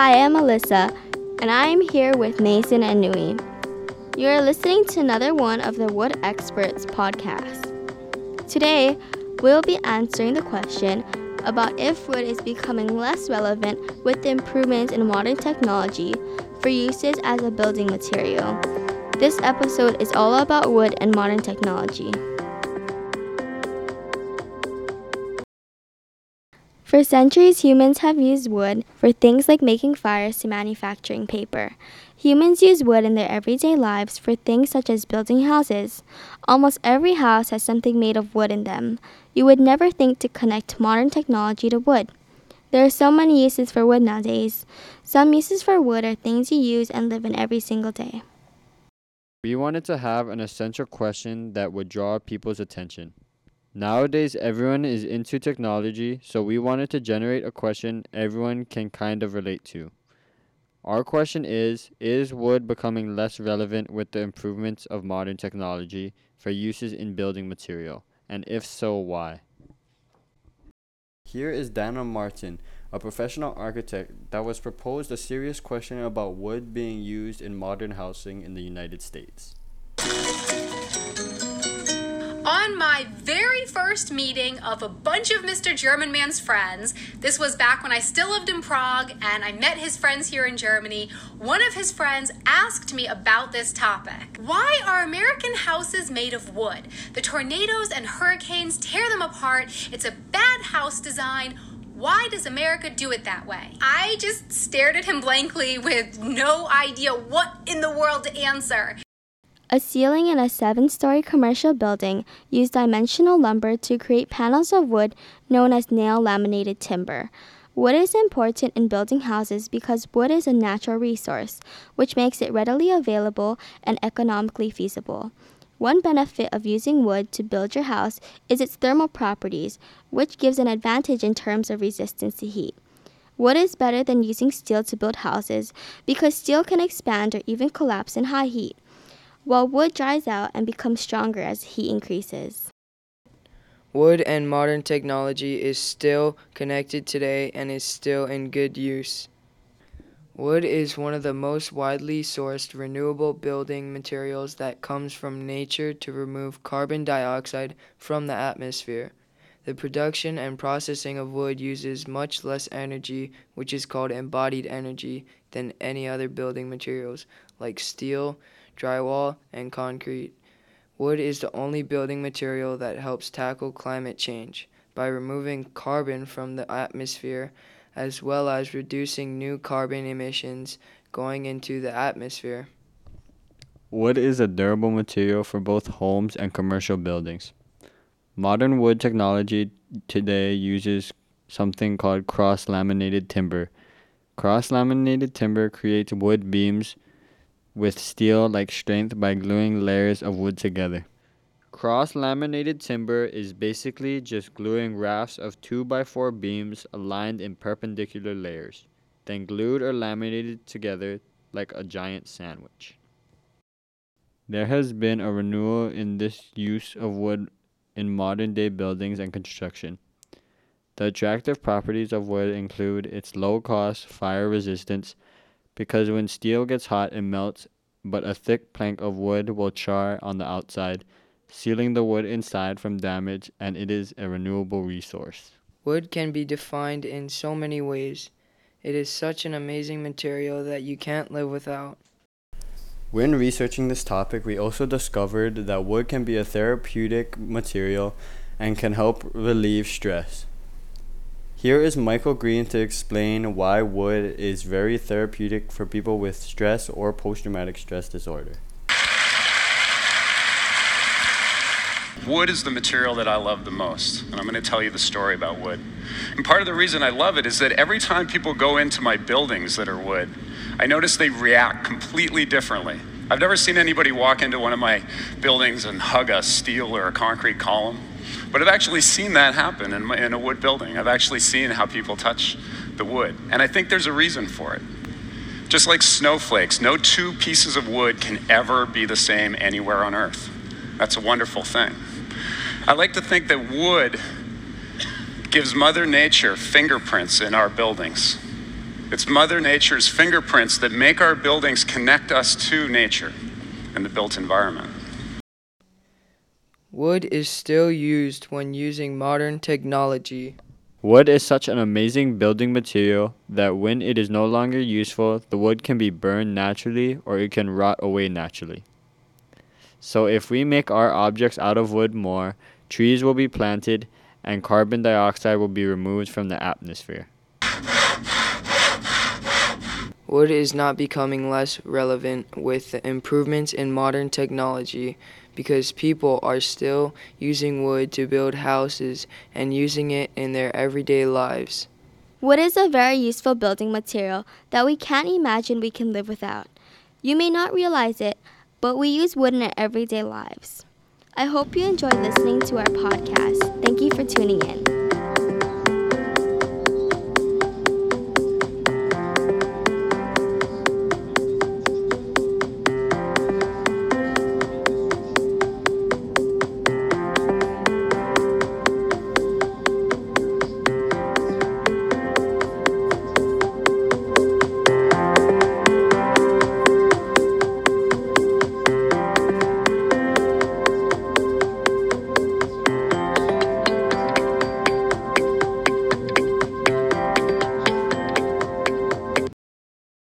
Hi, I'm Alyssa, and I'm here with Mason and Nui. You are listening to another one of the Wood Experts podcast. Today, we'll be answering the question about if wood is becoming less relevant with the improvements in modern technology for uses as a building material. This episode is all about wood and modern technology. For centuries, humans have used wood for things like making fires to manufacturing paper. Humans use wood in their everyday lives for things such as building houses. Almost every house has something made of wood in them. You would never think to connect modern technology to wood. There are so many uses for wood nowadays. Some uses for wood are things you use and live in every single day. We wanted to have an essential question that would draw people's attention. Nowadays, everyone is into technology, so we wanted to generate a question everyone can kind of relate to. Our question is Is wood becoming less relevant with the improvements of modern technology for uses in building material? And if so, why? Here is Dana Martin, a professional architect that was proposed a serious question about wood being used in modern housing in the United States. On my very first meeting of a bunch of Mr. German Man's friends, this was back when I still lived in Prague and I met his friends here in Germany, one of his friends asked me about this topic. Why are American houses made of wood? The tornadoes and hurricanes tear them apart. It's a bad house design. Why does America do it that way? I just stared at him blankly with no idea what in the world to answer. A ceiling in a seven story commercial building used dimensional lumber to create panels of wood known as nail laminated timber. Wood is important in building houses because wood is a natural resource, which makes it readily available and economically feasible. One benefit of using wood to build your house is its thermal properties, which gives an advantage in terms of resistance to heat. Wood is better than using steel to build houses because steel can expand or even collapse in high heat while wood dries out and becomes stronger as heat increases. Wood and modern technology is still connected today and is still in good use. Wood is one of the most widely sourced renewable building materials that comes from nature to remove carbon dioxide from the atmosphere. The production and processing of wood uses much less energy, which is called embodied energy, than any other building materials like steel, drywall, and concrete. Wood is the only building material that helps tackle climate change by removing carbon from the atmosphere as well as reducing new carbon emissions going into the atmosphere. Wood is a durable material for both homes and commercial buildings. Modern wood technology today uses something called cross laminated timber. Cross laminated timber creates wood beams with steel like strength by gluing layers of wood together. Cross laminated timber is basically just gluing rafts of 2x4 beams aligned in perpendicular layers, then glued or laminated together like a giant sandwich. There has been a renewal in this use of wood in modern day buildings and construction. The attractive properties of wood include its low cost, fire resistance, because when steel gets hot it melts, but a thick plank of wood will char on the outside, sealing the wood inside from damage, and it is a renewable resource. Wood can be defined in so many ways. It is such an amazing material that you can't live without. When researching this topic, we also discovered that wood can be a therapeutic material and can help relieve stress. Here is Michael Green to explain why wood is very therapeutic for people with stress or post traumatic stress disorder. Wood is the material that I love the most, and I'm going to tell you the story about wood. And part of the reason I love it is that every time people go into my buildings that are wood, I notice they react completely differently. I've never seen anybody walk into one of my buildings and hug a steel or a concrete column. But I've actually seen that happen in, in a wood building. I've actually seen how people touch the wood. And I think there's a reason for it. Just like snowflakes, no two pieces of wood can ever be the same anywhere on earth. That's a wonderful thing. I like to think that wood gives Mother Nature fingerprints in our buildings. It's Mother Nature's fingerprints that make our buildings connect us to nature and the built environment. Wood is still used when using modern technology. Wood is such an amazing building material that when it is no longer useful, the wood can be burned naturally or it can rot away naturally. So, if we make our objects out of wood more, trees will be planted and carbon dioxide will be removed from the atmosphere. Wood is not becoming less relevant with the improvements in modern technology because people are still using wood to build houses and using it in their everyday lives. Wood is a very useful building material that we can't imagine we can live without. You may not realize it, but we use wood in our everyday lives. I hope you enjoyed listening to our podcast. Thank you for tuning in.